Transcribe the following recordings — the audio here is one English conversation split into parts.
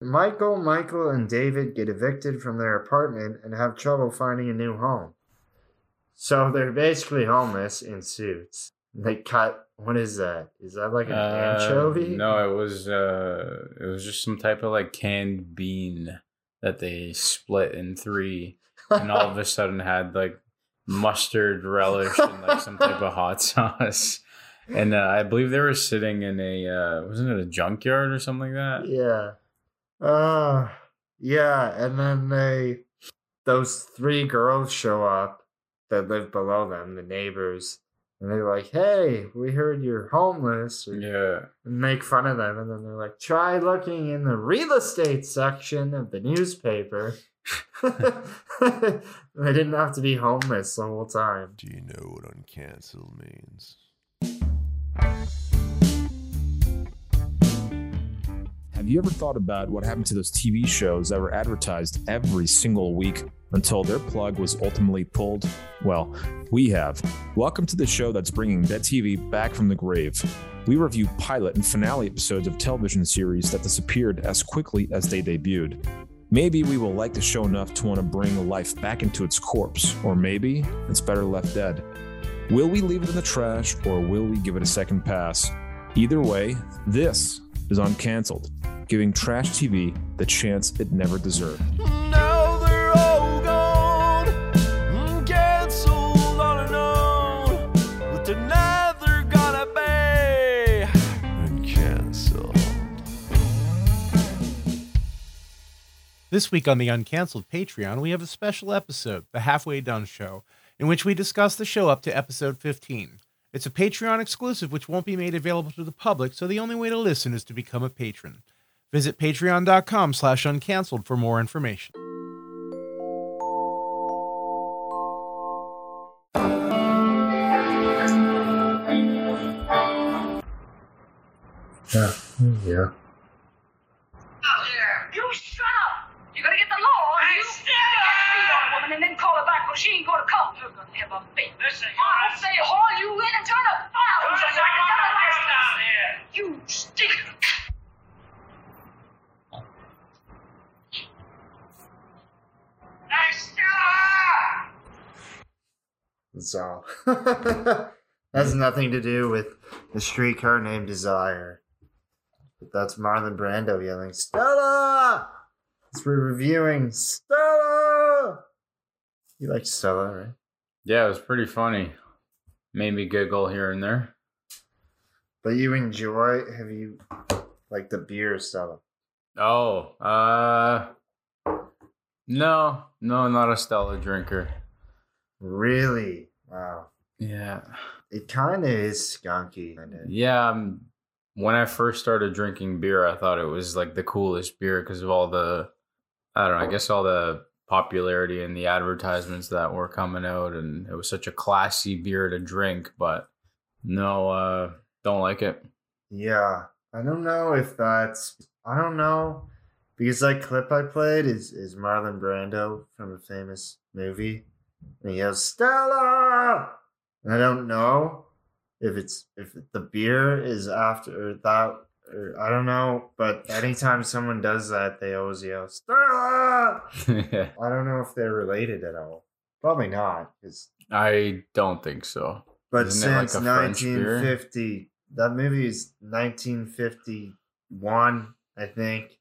Michael, Michael, and David get evicted from their apartment and have trouble finding a new home. So they're basically homeless in suits. They cut. What is that? Is that like an Uh, anchovy? No, it was uh it was just some type of like canned bean that they split in three and all of a sudden had like mustard relish and like some type of hot sauce. And uh, I believe they were sitting in a uh wasn't it a junkyard or something like that? Yeah. Uh yeah, and then they those three girls show up that live below them, the neighbors, and they're like, Hey, we heard you're homeless or Yeah. and make fun of them and then they're like, Try looking in the real estate section of the newspaper. they didn't have to be homeless the whole time. Do you know what uncancel means? Have you ever thought about what happened to those TV shows that were advertised every single week until their plug was ultimately pulled? Well, we have. Welcome to the show that's bringing Dead TV back from the grave. We review pilot and finale episodes of television series that disappeared as quickly as they debuted. Maybe we will like the show enough to want to bring life back into its corpse, or maybe it's better left dead. Will we leave it in the trash or will we give it a second pass? Either way, this is Uncancelled, giving trash TV the chance it never deserved. Now they're all gone, mm, cancelled on and on, but they're gonna be uncancelled. This week on the Uncancelled Patreon, we have a special episode, The Halfway Done Show, in which we discuss the show up to episode 15. It's a Patreon exclusive which won't be made available to the public, so the only way to listen is to become a patron. Visit patreon.com slash uncancelled for more information. Yeah. Yeah. out here. You shut up. You gotta get the law. I you speed on a woman and she ain't gonna come. You're gonna have a fit. Listen, I'll say haul you in and turn a. Who's so the down here. You stink. Estella! That's nothing to do with the streetcar named Desire. But that's Marlon Brando yelling, Stella! We're reviewing Stella! You like Stella, right? Yeah, it was pretty funny. Made me giggle here and there. But you enjoy, have you, like the beer Stella? Oh, uh no, no, not a Stella drinker. Really? Wow. Yeah. It kind of is skunky. Yeah, um, when I first started drinking beer, I thought it was like the coolest beer because of all the, I don't know, I guess all the popularity and the advertisements that were coming out, and it was such a classy beer to drink. But no, uh, don't like it. Yeah, I don't know if that's. I don't know because that clip I played is is Marlon Brando from a famous movie, and he yells Stella, and I don't know if it's if the beer is after that or I don't know, but anytime someone does that, they always yell Stella. yeah, I don't know if they're related at all. Probably not, because I don't think so. but Isn't like since beer? 1950, that movie is 1951, I think.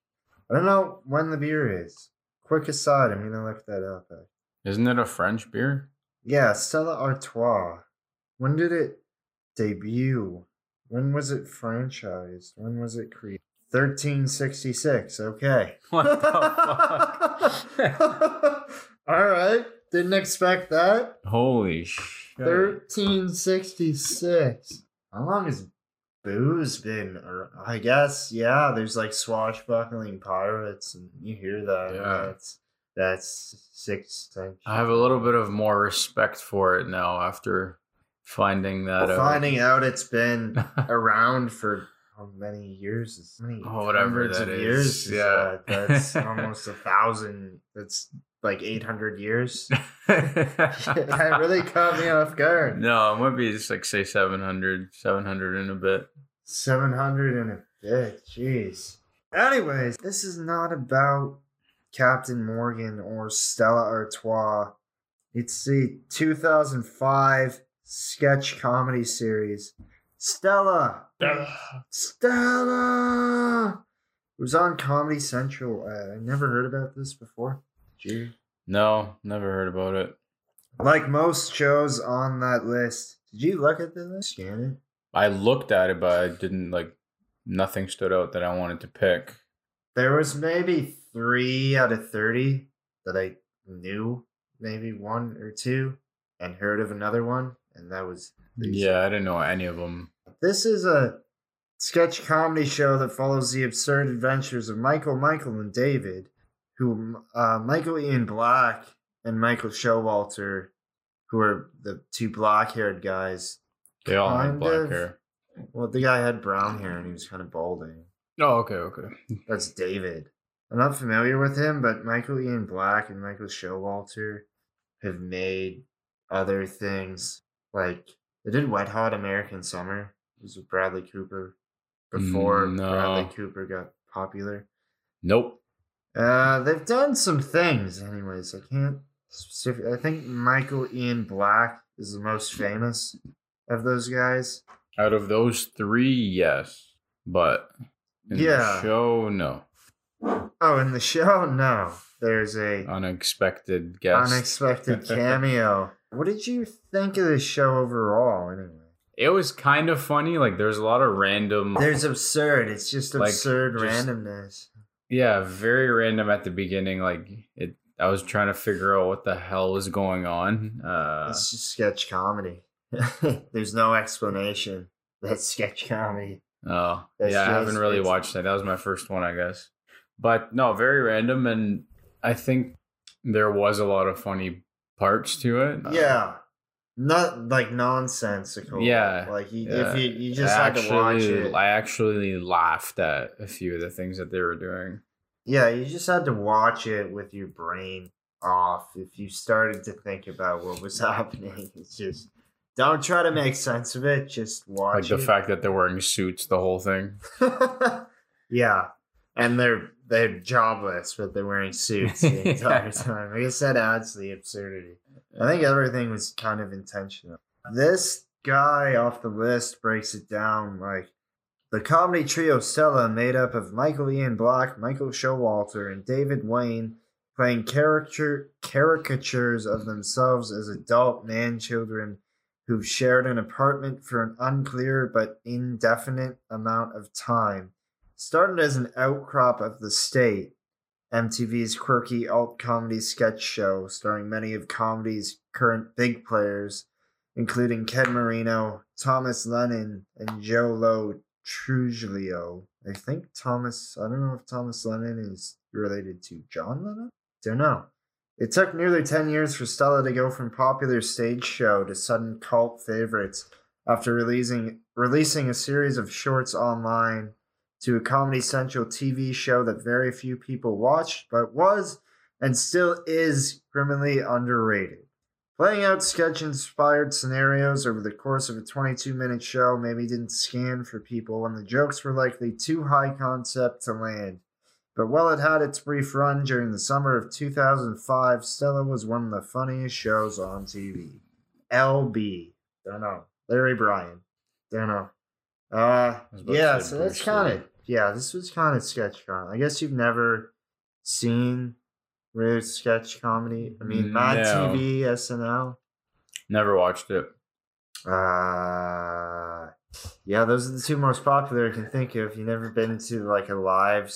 I don't know when the beer is. Quick aside, I'm gonna look that up. Isn't it a French beer? Yeah, Stella Artois. When did it debut? When was it franchised? When was it created? 1366. Okay. What the fuck? All right. Didn't expect that. Holy shit! 1366. How long has booze been? Or I guess, yeah. There's like swashbuckling pirates, and you hear that. Yeah. That's that's six. I have a little bit of more respect for it now after finding that out. Finding out it's been around for how many years? Is many Oh, whatever that of is, years? is yeah. that? that's almost a thousand. That's like eight hundred years. that really caught me off guard. no, it might be just like say 700, 700 in a bit. Seven hundred and a bit. Jeez. Anyways, this is not about Captain Morgan or Stella Artois. It's the 2005 sketch comedy series. Stella! Stella! It was on Comedy Central. Uh, I never heard about this before. Did you? No, never heard about it. Like most shows on that list, did you look at the list? Scan it? I looked at it, but I didn't like. Nothing stood out that I wanted to pick. There was maybe three out of 30 that I knew, maybe one or two, and heard of another one, and that was these. Yeah, I didn't know any of them. This is a sketch comedy show that follows the absurd adventures of Michael, Michael, and David, who uh, Michael Ian Black and Michael Showalter, who are the two black-haired guys. They all had black of. hair. Well, the guy had brown hair and he was kind of balding. Oh, okay, okay. That's David. I'm not familiar with him, but Michael Ian Black and Michael Showalter have made other things. Like they did Wet Hot American Summer. It was with Bradley Cooper before Mm, no. Bradley Cooper got popular. Nope. Uh, they've done some things, anyways. I can't specific. I think Michael Ian Black is the most famous of those guys. Out of those three, yes, but in Yeah. the show, no. Oh, in the show, no. There's a Unexpected guest. unexpected cameo. What did you think of the show overall, anyway? It was kind of funny. Like there's a lot of random. There's absurd. It's just Like, absurd just- randomness. yeah, very random at the beginning. Like it. I was trying to figure out what the hell was going on. Uh, It's just sketch comedy. There's no explanation. That's sketch comedy. Oh, That's yeah, I haven't really watched that. That was my first one, I guess. But no, very random, and I think there was a lot of funny parts to it. Yeah. Not like nonsensical. Yeah, Like you, yeah. if you, you just I had to watch actually- it. I actually laughed at a few of the things that they were doing. Yeah, you just had to watch it with your brain off. If you started to think about what was happening, it's just don't try to make sense of it. Just watch Like the it. fact that they're wearing suits, the whole thing. yeah, and they're they're jobless, but they're wearing suits the entire time. I guess that adds to the absurdity. I think everything was kind of intentional. This guy off the list breaks it down like the comedy trio Stella, made up of Michael Ian Black, Michael Showalter, and David Wain, playing caricature caricatures of themselves as adult man children who've shared an apartment for an unclear but indefinite amount of time. Started as an outcrop of the state, MTV's quirky alt comedy sketch show starring many of comedy's current big players, including Ken Marino, Thomas Lennon, and Joe Lo Truglio. I think Thomas, I don't know if Thomas Lennon is related to John Lennon? Don't know. It took nearly 10 years for Stella to go from popular stage show to sudden cult favorites after releasing releasing a series of shorts online to a Comedy Central TV show that very few people watched, but was and still is criminally underrated. Playing out sketch inspired scenarios over the course of a 22 minute show maybe didn't scan for people when the jokes were likely too high concept to land. But while it had its brief run during the summer of 2005, Stella was one of the funniest shows on TV. LB. Don't know. Larry Bryan. Don't know. Uh, was about to yeah, so that's kind of, yeah, this was kind of sketch comedy. I guess you've never seen real sketch comedy. I mean, Mad No. TV, SNL. Never watched it. Uh, yeah, those are the two most popular I can think of. You never been to like a live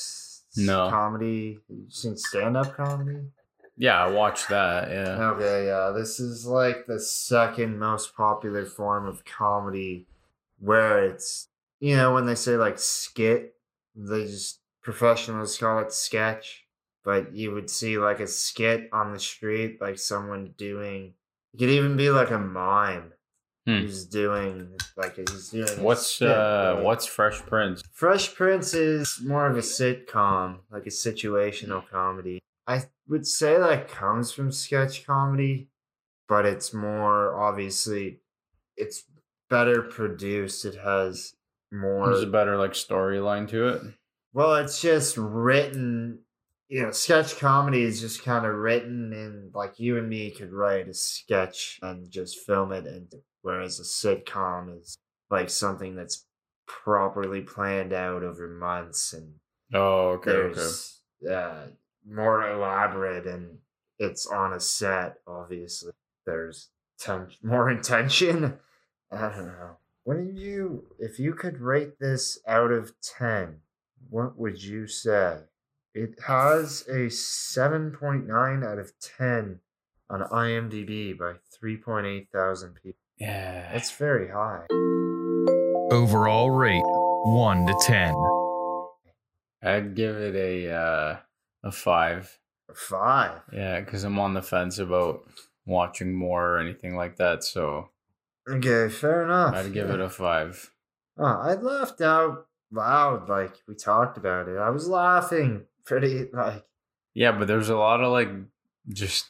No. comedy? You seen stand up comedy? Yeah, I watched that. Yeah. Okay, yeah, this is like the second most popular form of comedy where it's, you know, when they say like skit, they just professionals call it sketch, but you would see like a skit on the street, like someone doing, it could even be like a mime. Hmm. Who's doing like he's doing a What's skit, uh right? what's Fresh Prince? Fresh Prince is more of a sitcom, like a situational comedy. I would say that comes from sketch comedy, but it's more obviously it's better produced. It has more There's a better like storyline to it. Well, it's just written. You know, sketch comedy is just kind of written, and like you and me could write a sketch and just film it, and whereas a sitcom is like something that's properly planned out over months, and Oh, okay, okay. uh, more elaborate, and it's on a set. Obviously, there's ten- more intention. I don't know. What do you, if you could rate this out of 10, what would you say? It has a 7.9 out of 10 on IMDb by 3.8 thousand people. Yeah. That's very high. Overall rate 1 to 10. I'd give it a uh, a five. A five. Yeah, because I'm on the fence about watching more or anything like that. So Okay, fair enough. I'd give yeah. it a five. Oh, I laughed out loud, like we talked about it. I was laughing pretty, like, Yeah, but there's a lot of like just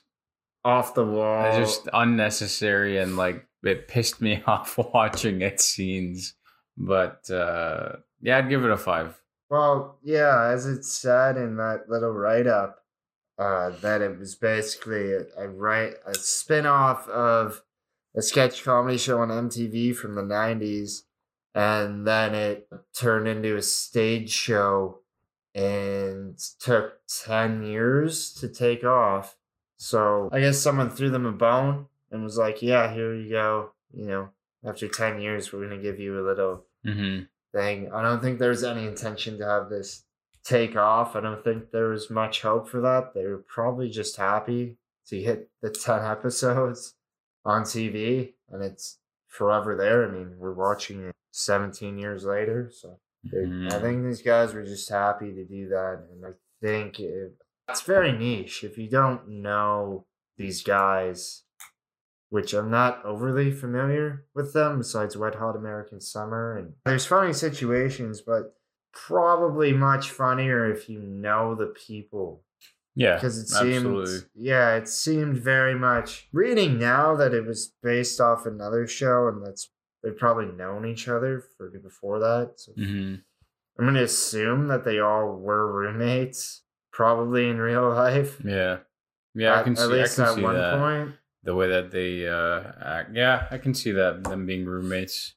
off the wall. just unnecessary and like it pissed me off watching it scenes. But uh yeah, I'd give it a five. Well, yeah, as it said in that little write up, uh, that it was basically a, a right a spin off of a sketch comedy show on MTV from the '90s, and then it turned into a stage show, and took ten years to take off. So I guess someone threw them a bone and was like, "Yeah, here you go. You know, after ten years, we're gonna give you a little." Mm-hmm. thing. I don't think there's any intention to have this take off. I don't think there was much hope for that. They were probably just happy to hit the 10 episodes on TV and it's forever there. I mean, we're watching it 17 years later. So they- I mm-hmm. think these guys were just happy to do that. And I think it, it's very niche. If you don't know these guys, which I'm not overly familiar with them besides Wet Hot American Summer. And there's funny situations, but probably much funnier if you know the people. Yeah. Because it seemed, absolutely. yeah, it seemed very much reading now that it was based off another show and that's they've probably known each other for before that. So Mm-hmm. I'm gonna assume that they all were roommates, probably in real life. Yeah. Yeah, I at, can at see, I least can at one that. point. The way that they uh act. Yeah, I can see that them being roommates.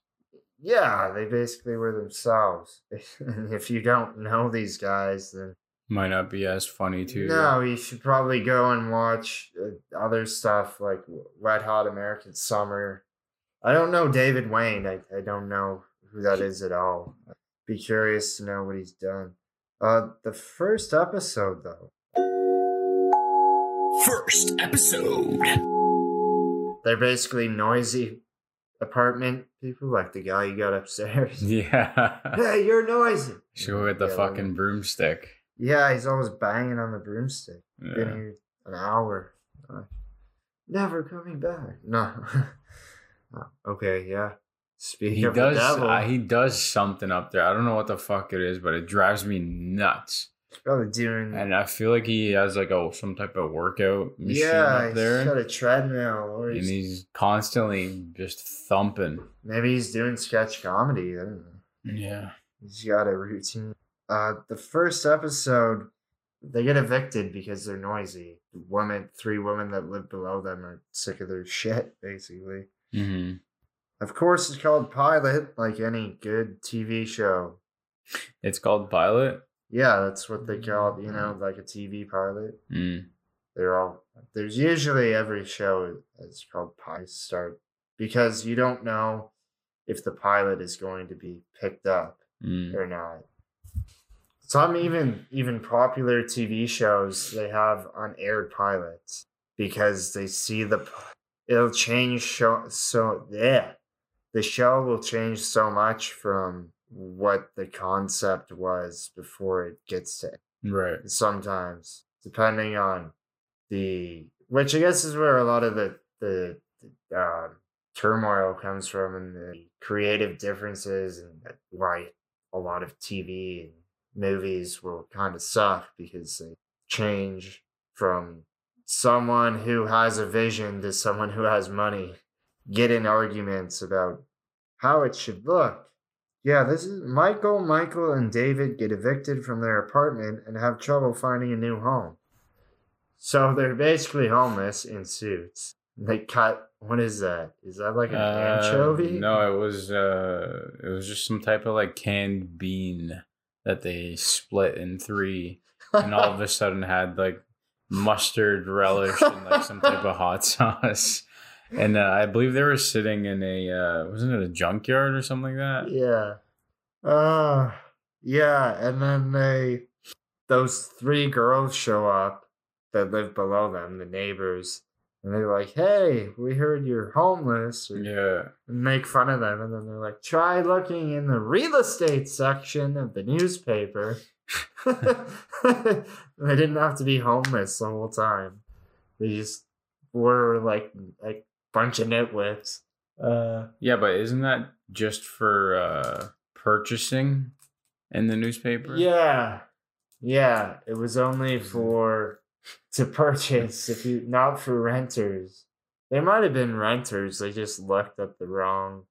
Yeah, they basically were themselves. and if you don't know these guys, then Might not be as funny too. no, you should probably go and watch uh, other stuff like Wet Hot American Summer. I don't know David Wain. I, I don't know who that is at all. I'd be curious to know what he's done. Uh, the first episode though, First episode. they're basically noisy apartment people, like the guy you got upstairs. Yeah. hey, you're noisy. Should go with the Yeah, fucking broomstick. Yeah, he's always banging on the broomstick. Been here an hour. Uh, never coming back. No. Oh, okay, yeah. Speaking He of does. the devil, Uh, he does something up there. I don't know what the fuck it is, but it drives me nuts. he's probably doing. And I feel like he has like a some type of workout machine yeah, up he's there, got a treadmill, or and he's, he's constantly just thumping. maybe he's doing sketch comedy. I don't know. Yeah. He's got a routine. Uh, the first episode, they get evicted because they're noisy. The women, three women that live below them, are sick of their shit, basically. hmm Of course, it's called Pilot, like any good TV show. It's called Pilot. Yeah, that's what they call it, you know, like a TV pilot. Mm. They're all there's usually every show is called Pilot Start because you don't know if the pilot is going to be picked up Mm. or not. Some even even popular TV shows they have unaired pilots because they see the it'll change show so yeah the show will change so much from what the concept was before it gets to Right. sometimes depending on the which i guess is where a lot of the the, the um, turmoil comes from and the creative differences and why a lot of tv and movies will kind of suck because they change from someone who has a vision to someone who has money get in arguments about how it should look Yeah, this is Michael, Michael, and David get evicted from their apartment and have trouble finding a new home. So they're basically homeless in suits. They cut. What is that? Is that like an Uh, anchovy? No, it was uh it was just some type of like canned bean that they split in three and all of a sudden had like mustard relish and like some type of hot sauce. And uh, I believe they were sitting in a uh wasn't it a junkyard or something like that? Yeah. Uh yeah, and then they those three girls show up that live below them, the neighbors, and they're like, Hey, we heard you're homeless or Yeah. make fun of them and then they're like, try looking in the real estate section of the newspaper. they didn't have to be homeless the whole time. They just were like like bunch of nitwits. Uh Yeah, but isn't that just for uh purchasing in the newspaper? Yeah. Yeah. It was only for to purchase if you not for renters. They might have been renters, they just looked at the wrong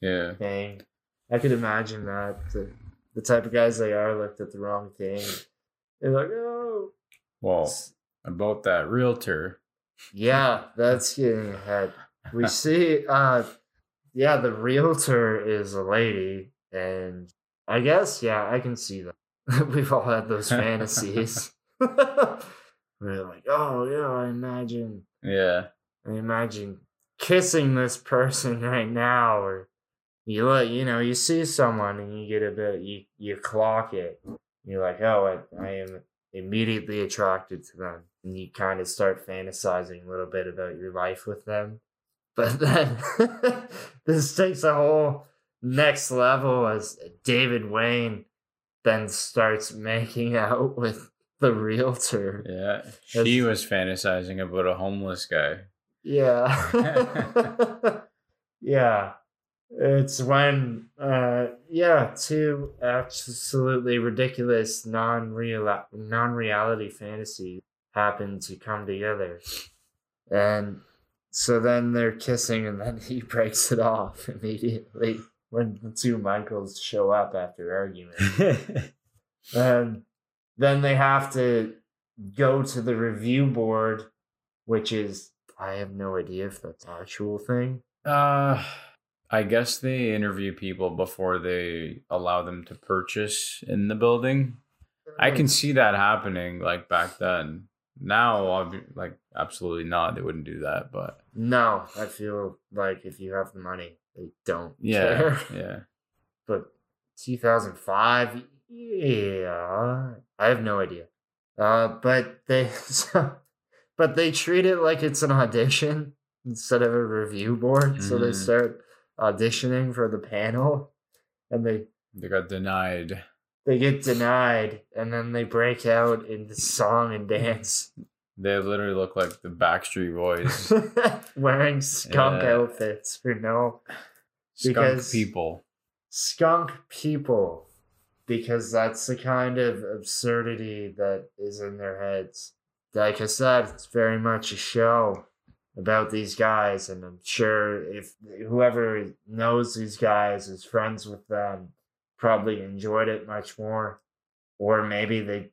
Yeah. thing. I could imagine that. The, the type of guys they are looked at the wrong thing. They're like, oh Well, about that realtor. yeah, that's getting ahead. We see uh yeah, the realtor is a lady, and I guess, yeah, I can see that. We've all had those fantasies. We're like, oh yeah, I imagine Yeah. I imagine kissing this person right now, or you look, you know, you see someone and you get a bit, you you clock it. You're like, oh, I, I am immediately attracted to them, and you kind of start fantasizing a little bit about your life with them. But then this takes a whole next level as David Wain then starts making out with the realtor. Yeah. She was fantasizing about a homeless guy. Yeah. yeah. It's when uh yeah, two absolutely ridiculous non-real non-reality fantasies happen to come together. And so then they're kissing and then he breaks it off immediately when the two Michaels show up after argument. And then they have to go to the review board, which is I have no idea if that's actual thing. Uh, I guess they interview people before they allow them to purchase in the building. I can see that happening like back then. Now, like, absolutely not. They wouldn't do that. But No, I feel like if you have the money, they don't yeah, care. yeah. But 2005, yeah, I have no idea. Uh, but they, so, but they treat it like it's an audition instead of a review board. So they Mhm. start auditioning for the panel, and they They got denied. they get denied, and then they break out into song and dance, They literally look like the Backstreet Boys. wearing skunk Yeah. outfits for no Skunk Because- people. skunk people because that's the kind of absurdity that is in their heads. Like I said, it's very much a show about these guys, and I'm sure if whoever knows these guys is friends with them, probably enjoyed it much more, or maybe they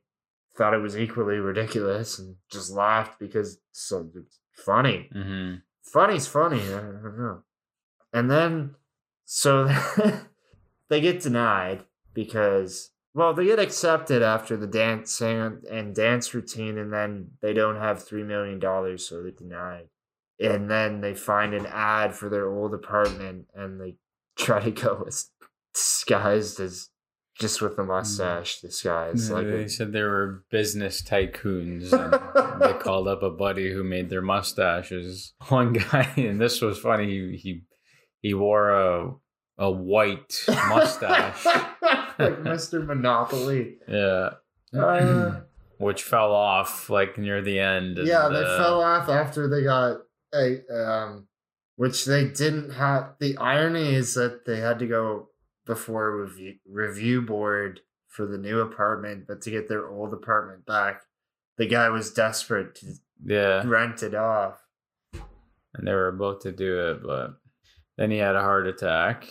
thought it was equally ridiculous and just laughed because it's so it's funny hmm funny's funny. I don't know. And then, so they get denied because, well, they get accepted after the dance and, dance routine, and then they don't have $3 million, so they're denied. And then they find an ad for their old apartment, and they try to go as disguised as just with the mm. mustache disguise. Like they a- said they were business tycoons. And they called up a buddy who made their mustaches. One guy, and this was funny. He he, he wore a a white mustache. like Mr. Monopoly. yeah, Uh, which fell off like near the end. Yeah, they uh, fell off after they got a um, which they didn't have. The irony is that they had to go before review review board for the new apartment, but to get their old apartment back, the guy was desperate to Yeah, rent it off and they were about to do it, but then he had a heart attack.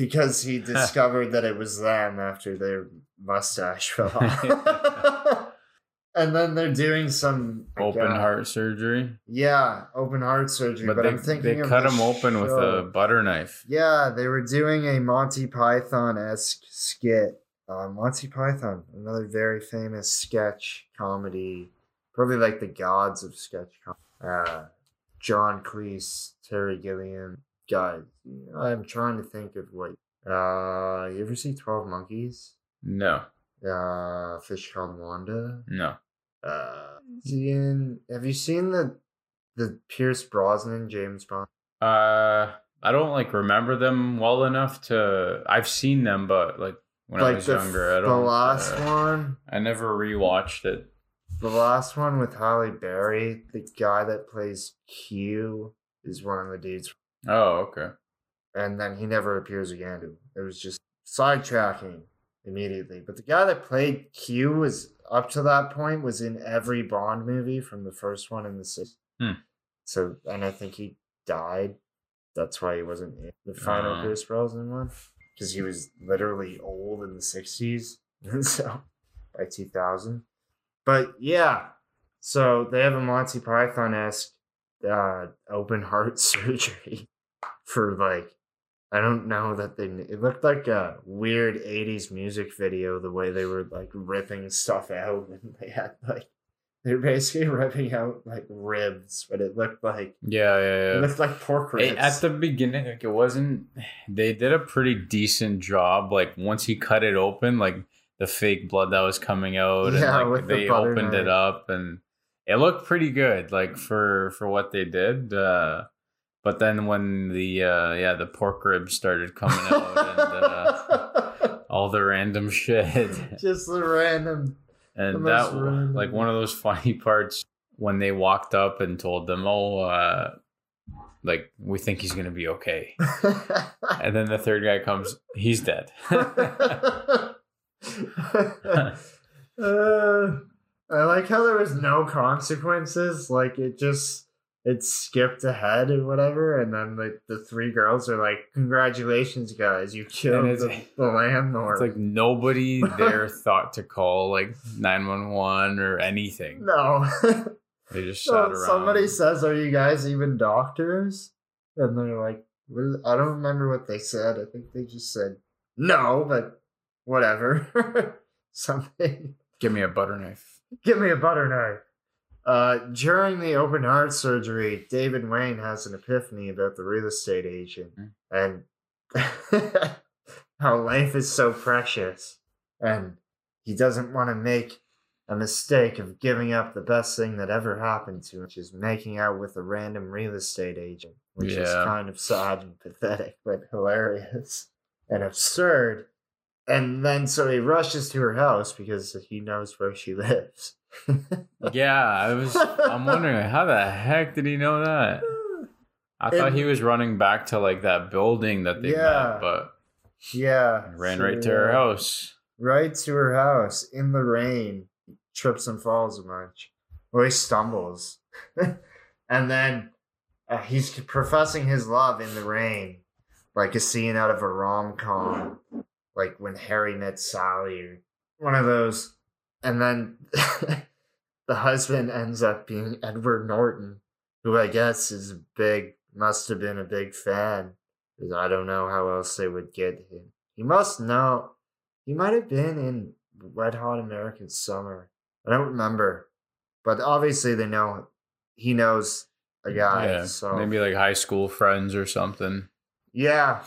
Because he discovered that it was them after their mustache fell off. and then they're doing some Open uh, heart surgery. Yeah, open heart surgery. But, But, they, I'm thinking they of cut him open with a butter knife. Yeah, they were doing a Monty Python esque skit. Uh, Monty Python, another very famous sketch comedy, probably like the gods of sketch comedy. Uh, John Cleese, Terry Gilliam, guys. I'm trying to think of what. Uh, you ever see Twelve Monkeys? No, Uh, Fish Called Wanda. no. Uh, in? Have you seen the the Pierce Brosnan James Bond? Uh, I don't like remember them well enough to. I've seen them, but like when I was the, younger, I don't. The last uh, one. I never rewatched it. The last one with Halle Berry, the guy that plays Q is one of the dudes, Oh, okay. and then he never appears again. It was just sidetracking immediately. But the guy that played Q was up to that point was in every Bond movie from the first one in the sixth. Hmm. So, and I think he died. That's why he wasn't in the final Oh. Pierce Brosnan one because he was literally old in the sixties. so by two thousand. But yeah, so they have a Monty Python esque uh, open heart surgery for like I don't know that they. It looked like a weird '80s music video. The way they were like ripping stuff out, and they had like they were basically ripping out like ribs, but it looked like Yeah, yeah, yeah. it looked like pork ribs. It- at the beginning, like it wasn't. They did a pretty decent job. Like once he cut it open, like the fake blood that was coming out, Yeah, and like the they butter opened it up, and it looked pretty good. Like for for what they did. Uh, but then when the uh, yeah the pork ribs started coming out and uh, all the random shit, just the random. and most that random- like one of those funny parts when they walked up and told them, "Oh, uh, like we think he's gonna be okay," and then the third guy comes, he's dead. Uh, I like how there was no consequences. Like it just it skipped ahead or whatever, and then like the three girls are like, "Congratulations, guys! You killed the, the landlord." it's like nobody there thought to call like nine one one or anything. no. They just So sat around. somebody says, "Are you guys even doctors?" And they're like, "What- "I don't remember what they said. I think they just said no, but whatever." Something. "Give me a butter knife." Give me a butter knife. Uh, during the open heart surgery, David Wain has an epiphany about the real estate agent and how life is so precious. And he doesn't want to make a mistake of giving up the best thing that ever happened to him, which is making out with a random real estate agent, which is kind of sad and pathetic, but hilarious and absurd. And then so he rushes to her house because he knows where she lives. Yeah, I was. I'm wondering how the heck did he know that? I thought And- he was running back to like that building that they Yeah. met, but yeah. ran so, right to her house. Right to her house in the rain. Trips and falls a bunch. Or he stumbles. and then uh, he's professing his love in the rain. Like a scene out of a rom com. Like when Harry met Sally or one of those. And then the husband ends up being Edward Norton, who I guess is a big, must have been a big fan. Because I don't know how else they would get him. He must know. He might have been in Wet Hot American Summer. I don't remember. But obviously they know he knows a mm, guy. yeah, so maybe like high school friends or something. yeah,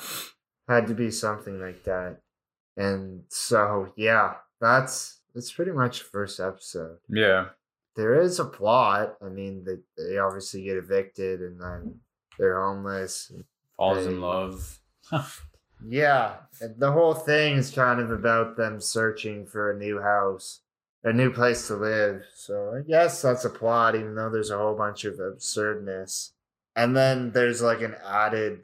had to be something like that. And so yeah, that's that's pretty much the first episode. Yeah, There is a plot. I mean, they they obviously get evicted and then they're homeless. falls Hey. in love. Yeah, and the whole thing is kind of about them searching for a new house, a new place to live. So I guess that's a plot, even though there's a whole bunch of absurdness. And then there's like an added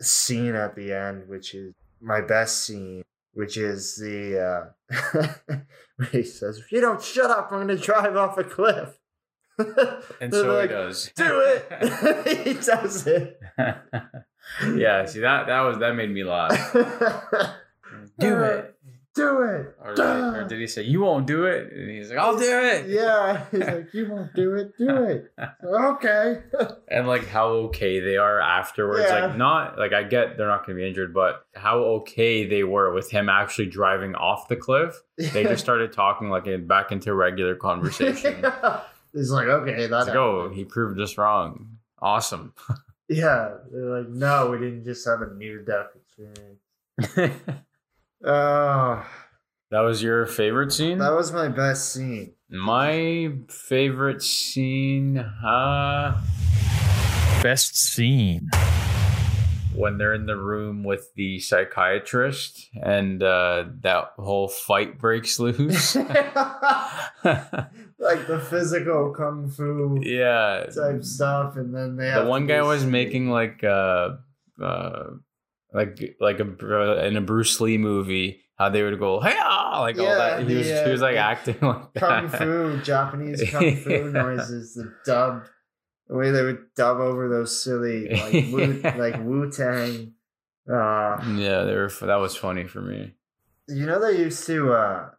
scene at the end, which is my best scene, which is the uh where he says, If you don't shut up, I'm gonna drive off a cliff. And so like, he does. Do it. he does it. yeah, see that that was that made me laugh. Do it. Do it. Or, or did he say you won't do it? And he's like, I'll do it. Yeah. He's like, you won't do it. Do it. okay. And like how okay they are afterwards. Yeah. Like not like I get they're not gonna be injured, but how okay they were with him actually driving off the cliff. They just started talking like back into regular conversation. He's like, okay, that's like, oh, he proved us wrong. Awesome. Yeah. They're like, no, we didn't just have a near death experience. Oh, that was your favorite scene? that was my best scene. My favorite scene, uh, Best scene. when they're in the room with the psychiatrist and uh, that whole fight breaks loose. like the physical kung fu yeah. type stuff, and then they The one guy was making like uh uh like like a in a Bruce Lee movie how they would go hey like all that he was he was like acting like kung that. fu Japanese kung fu Yeah. noises, the dub, the way they would dub over those silly like Wu, like Wu Tang. Uh, yeah they were that was funny for me you know they used to uh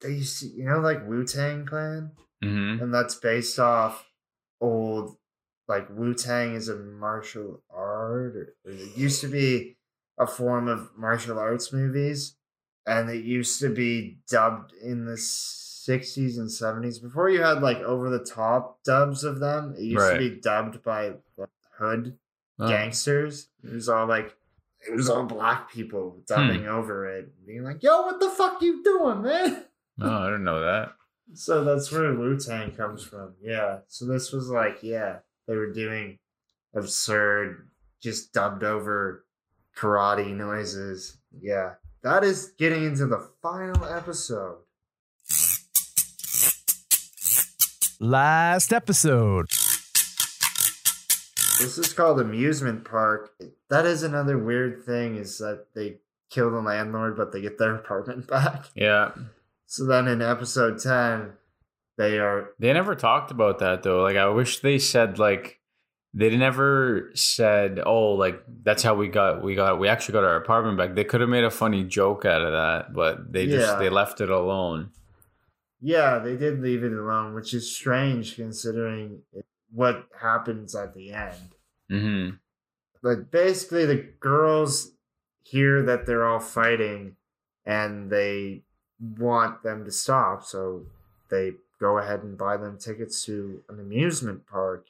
they used to you know like Wu Tang Clan. hmm and that's based off old like Wu Tang is a martial art or it used to be a form of martial arts movies and it used to be dubbed in the 60s and 70s before you had like over the top dubs of them it used Right. to be dubbed by like, hood Oh. gangsters it was all like it was all black people Hmm. dubbing over it being like yo what the fuck you doing man oh I didn't know that so that's where Wu Tang comes from. Yeah. So this was like, yeah, they were doing absurd, just dubbed over karate noises. Yeah. That is getting into the final episode. Last episode. This is called Amusement Park. That is another weird thing is that they kill the landlord, but they get their apartment back. yeah So then in episode 10, they are they never talked about that though like I wish they said like they never said oh like that's how we got we got we actually got our apartment back they could have made a funny joke out of that but they just Yeah. they left it alone Yeah, they did leave it alone, which is strange considering what happens at the end. hmm But basically, the girls hear that they're all fighting and they want them to stop, so they go ahead and buy them tickets to an amusement park.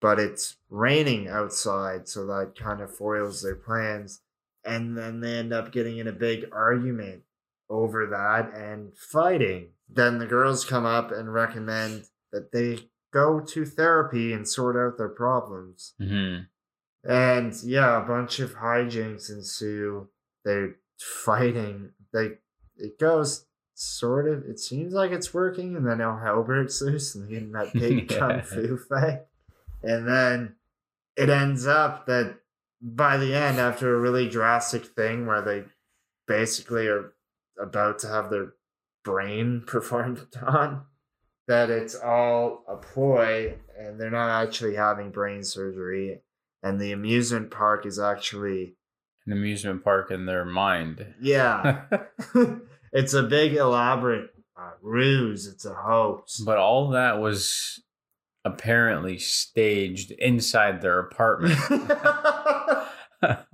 But it's raining outside, so that kind of foils their plans. And then they end up getting in a big argument over that and fighting. Then the girls come up and recommend that they go to therapy and sort out their problems. hmm And yeah, a bunch of hijinks ensue. They're fighting. They it goes sort of. It seems like it's working, and then El Hell breaks loose, and they get in that big kung fu fight. And then it ends up that by the end, after a really drastic thing where they basically are about to have their brain performed on, that it's all a ploy, and they're not actually having brain surgery. And the amusement park is actually an amusement park in their mind. Yeah. It's a big elaborate uh, ruse. It's a hoax. But all that was apparently staged inside their apartment.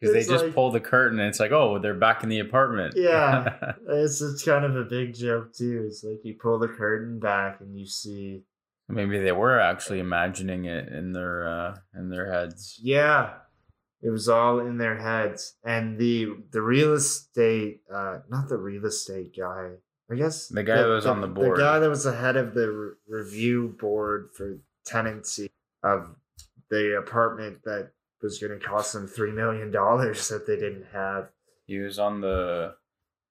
Because they just like- pull the curtain and it's like oh they're back in the apartment. Yeah. it's, it's kind of a big joke too. It's like you pull the curtain back and you see maybe they were actually imagining it in their uh in their heads. Yeah. It was all in their heads. And the the real estate uh not the real estate guy i guess The guy that was on the board. the guy that was the head of the re- review board for tenancy of the apartment that was going to cost them three million dollars that they didn't have. He was on the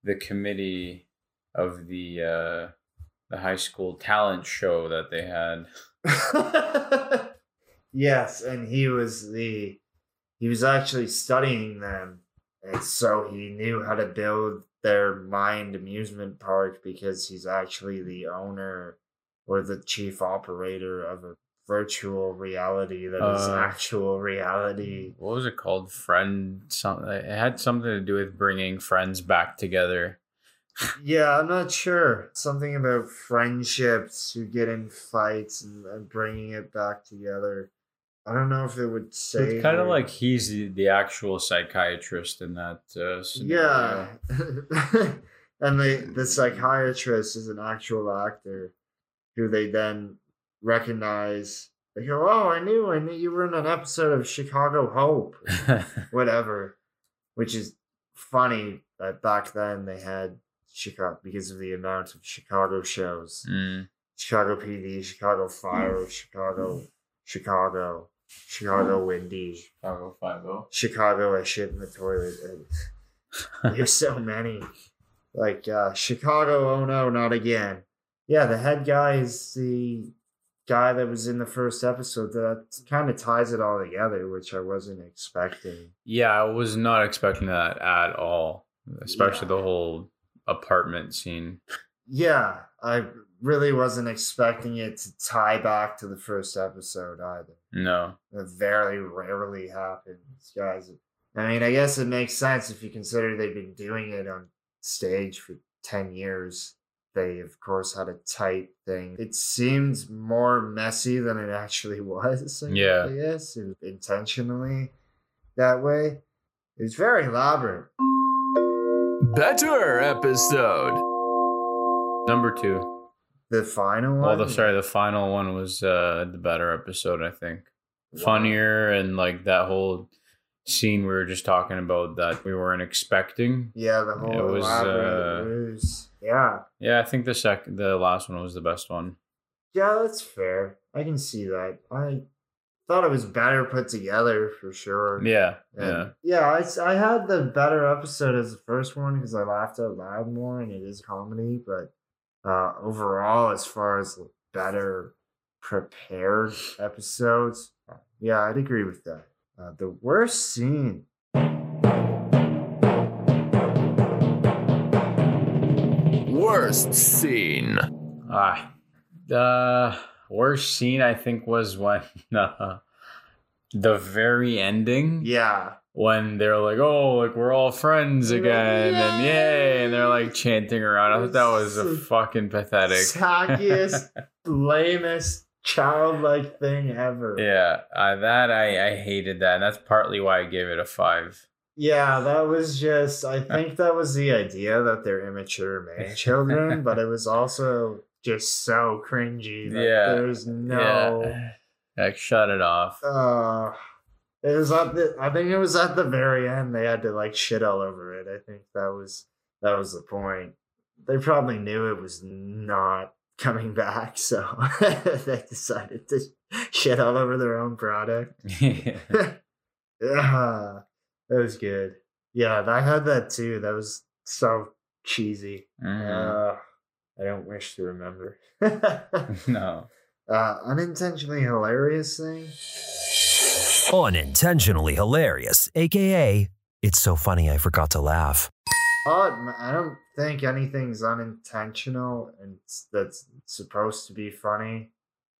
the committee of the uh the high school talent show that they had. Yes, and he was the he was actually studying them, and so he knew how to build their mind amusement park because he's actually the owner or the chief operator of a virtual reality that is Uh, actual reality. What was it called? Friend something. It had something to do with bringing friends back together. Yeah, I'm not sure. Something about friendships who get in fights and, and bringing it back together. I don't know if it would say. It's kind of like he's the, the actual psychiatrist in that. Uh, Yeah. and the the psychiatrist is an actual actor who they then recognize. They go, Oh, I knew, I knew you were in an episode of Chicago Hope. Whatever. Which is funny that back then they had Chicago because of the amount of Chicago shows. Mm. Chicago PD, Chicago Fire, Chicago, Chicago, Chicago Windy, Chicago Five O. Chicago I shit in the toilet. and There's so many. Like uh Chicago, oh no, not again. Yeah, the head guy is the guy that was in the first episode. That kind of ties it all together, which I wasn't expecting. Yeah, I was not expecting that at all. Especially Yeah. the whole apartment scene. Yeah, I really wasn't expecting it to tie back to the first episode either. No. That very rarely happens, guys. I mean, I guess it makes sense if you consider they've been doing it on stage for 10 years. They, of course, had a tight thing. It seemed more messy than it actually was. I- Yeah. I guess intentionally that way. It was very elaborate. Better episode. Number two. The final one. Well, the sorry, the final one was uh the better episode, I think. Wow. Funnier and like that whole scene we were just talking about that we weren't expecting. Yeah, the whole It was, uh, ruse. Yeah. Yeah, I think the second, the last one was the best one. Yeah, that's fair. I can see that. I thought it was better put together for sure. Yeah, And- yeah, yeah. I had the better episode as the first one because I laughed out loud more and it is comedy. But uh, overall, as far as better prepared episodes, uh, yeah, I'd agree with that. Uh, the worst scene. Worst scene. Ah, the worst scene I think was when uh, the very ending. Yeah. When they're like, "Oh, like we're all friends like, again," and yay, and they're like chanting around. I thought that was a fucking pathetic. Tackiest, lamest, childlike thing ever. Yeah, uh, that I I hated that, and that's partly why I gave it a five. Yeah, that was just, I think that was the idea that they're immature man children, but it was also just so cringy. That Yeah, There's no. Yeah. Like shut it off. Uh, it was at the, I think it was at the very end they had to like shit all over it. I think that was, that was the point. They probably knew it was not coming back, so they decided to shit all over their own product. Yeah, that was good. Yeah, I had that too. That was so cheesy. Mhm. Uh, I don't wish to remember. no. uh, unintentionally hilarious thing. Unintentionally hilarious, aka it's so funny I forgot to laugh. Oh, I don't think anything's unintentional and that's supposed to be funny.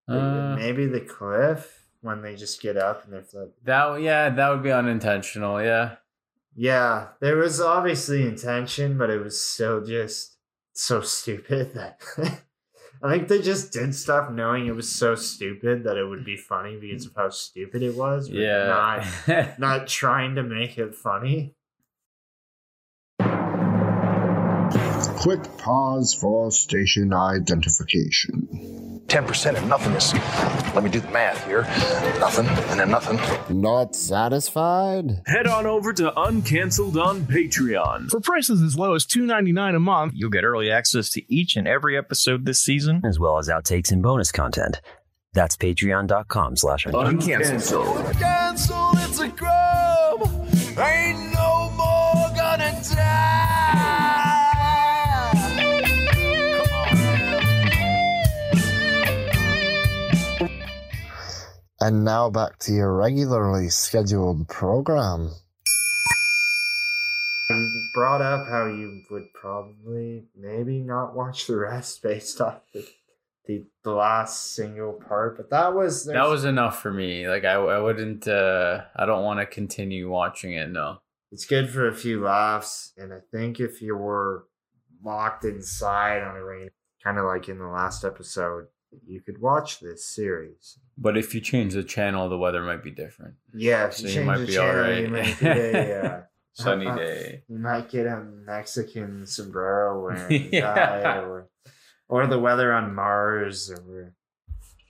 Uh, Maybe the cliff when they just get up and they're like, that yeah, that would be unintentional. Yeah. yeah, there was obviously intention, but it was still just so stupid that I think they just did stuff knowing it was so stupid that it would be funny because of how stupid it was. but Yeah. Not, not trying to make it funny. Quick pause for station identification. 10% of nothingness. let me do the math here, nothing and then nothing. Not satisfied? Head on over to Uncancelled on Patreon. For prices as low as $2.99 a month, You'll get early access to each and every episode this season. As well as outtakes and bonus content. That's patreon.com slash Uncancelled. Cancel, it's a crime. And now back to your regularly scheduled program. You brought up how you would probably maybe not watch the rest based off the the, the last single part, but that was That was enough for me. Like I, I wouldn't. uh I don't want to continue watching it. No. it's good for a few laughs, and I think if you were locked inside on a rain, kind of like in the last episode, you could watch this series. But if you change the channel, the weather might be different. Yeah, if So you you might the be channel, alright. you might get a uh, Sunny uh, day. You might get a Mexican sombrero wearing Yeah. guy, or or the weather on Mars, or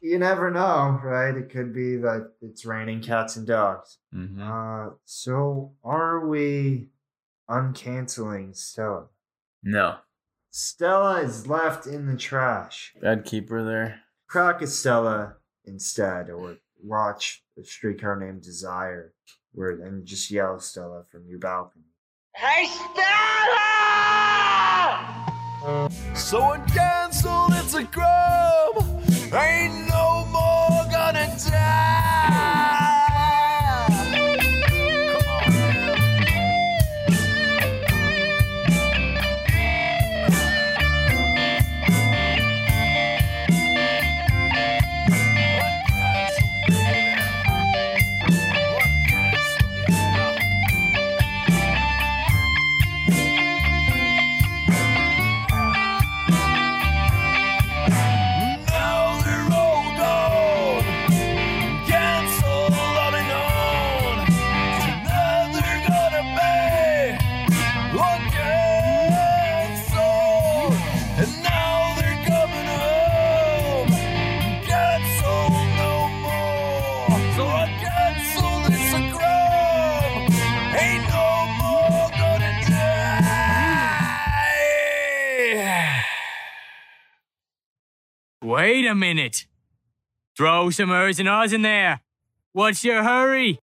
you never know, right? It could be that it's raining cats and dogs. Mhm. Uh, so are we uncanceling Stella? No, Stella is left in the trash. I'd keep her there. Crack a Stella instead, or watch a streetcar named Desire, where and just yell Stella from your balcony. Hey, Stella! So uncancelled, it's a crime. A minute. Throw some Ers and Oz in there. What's your hurry?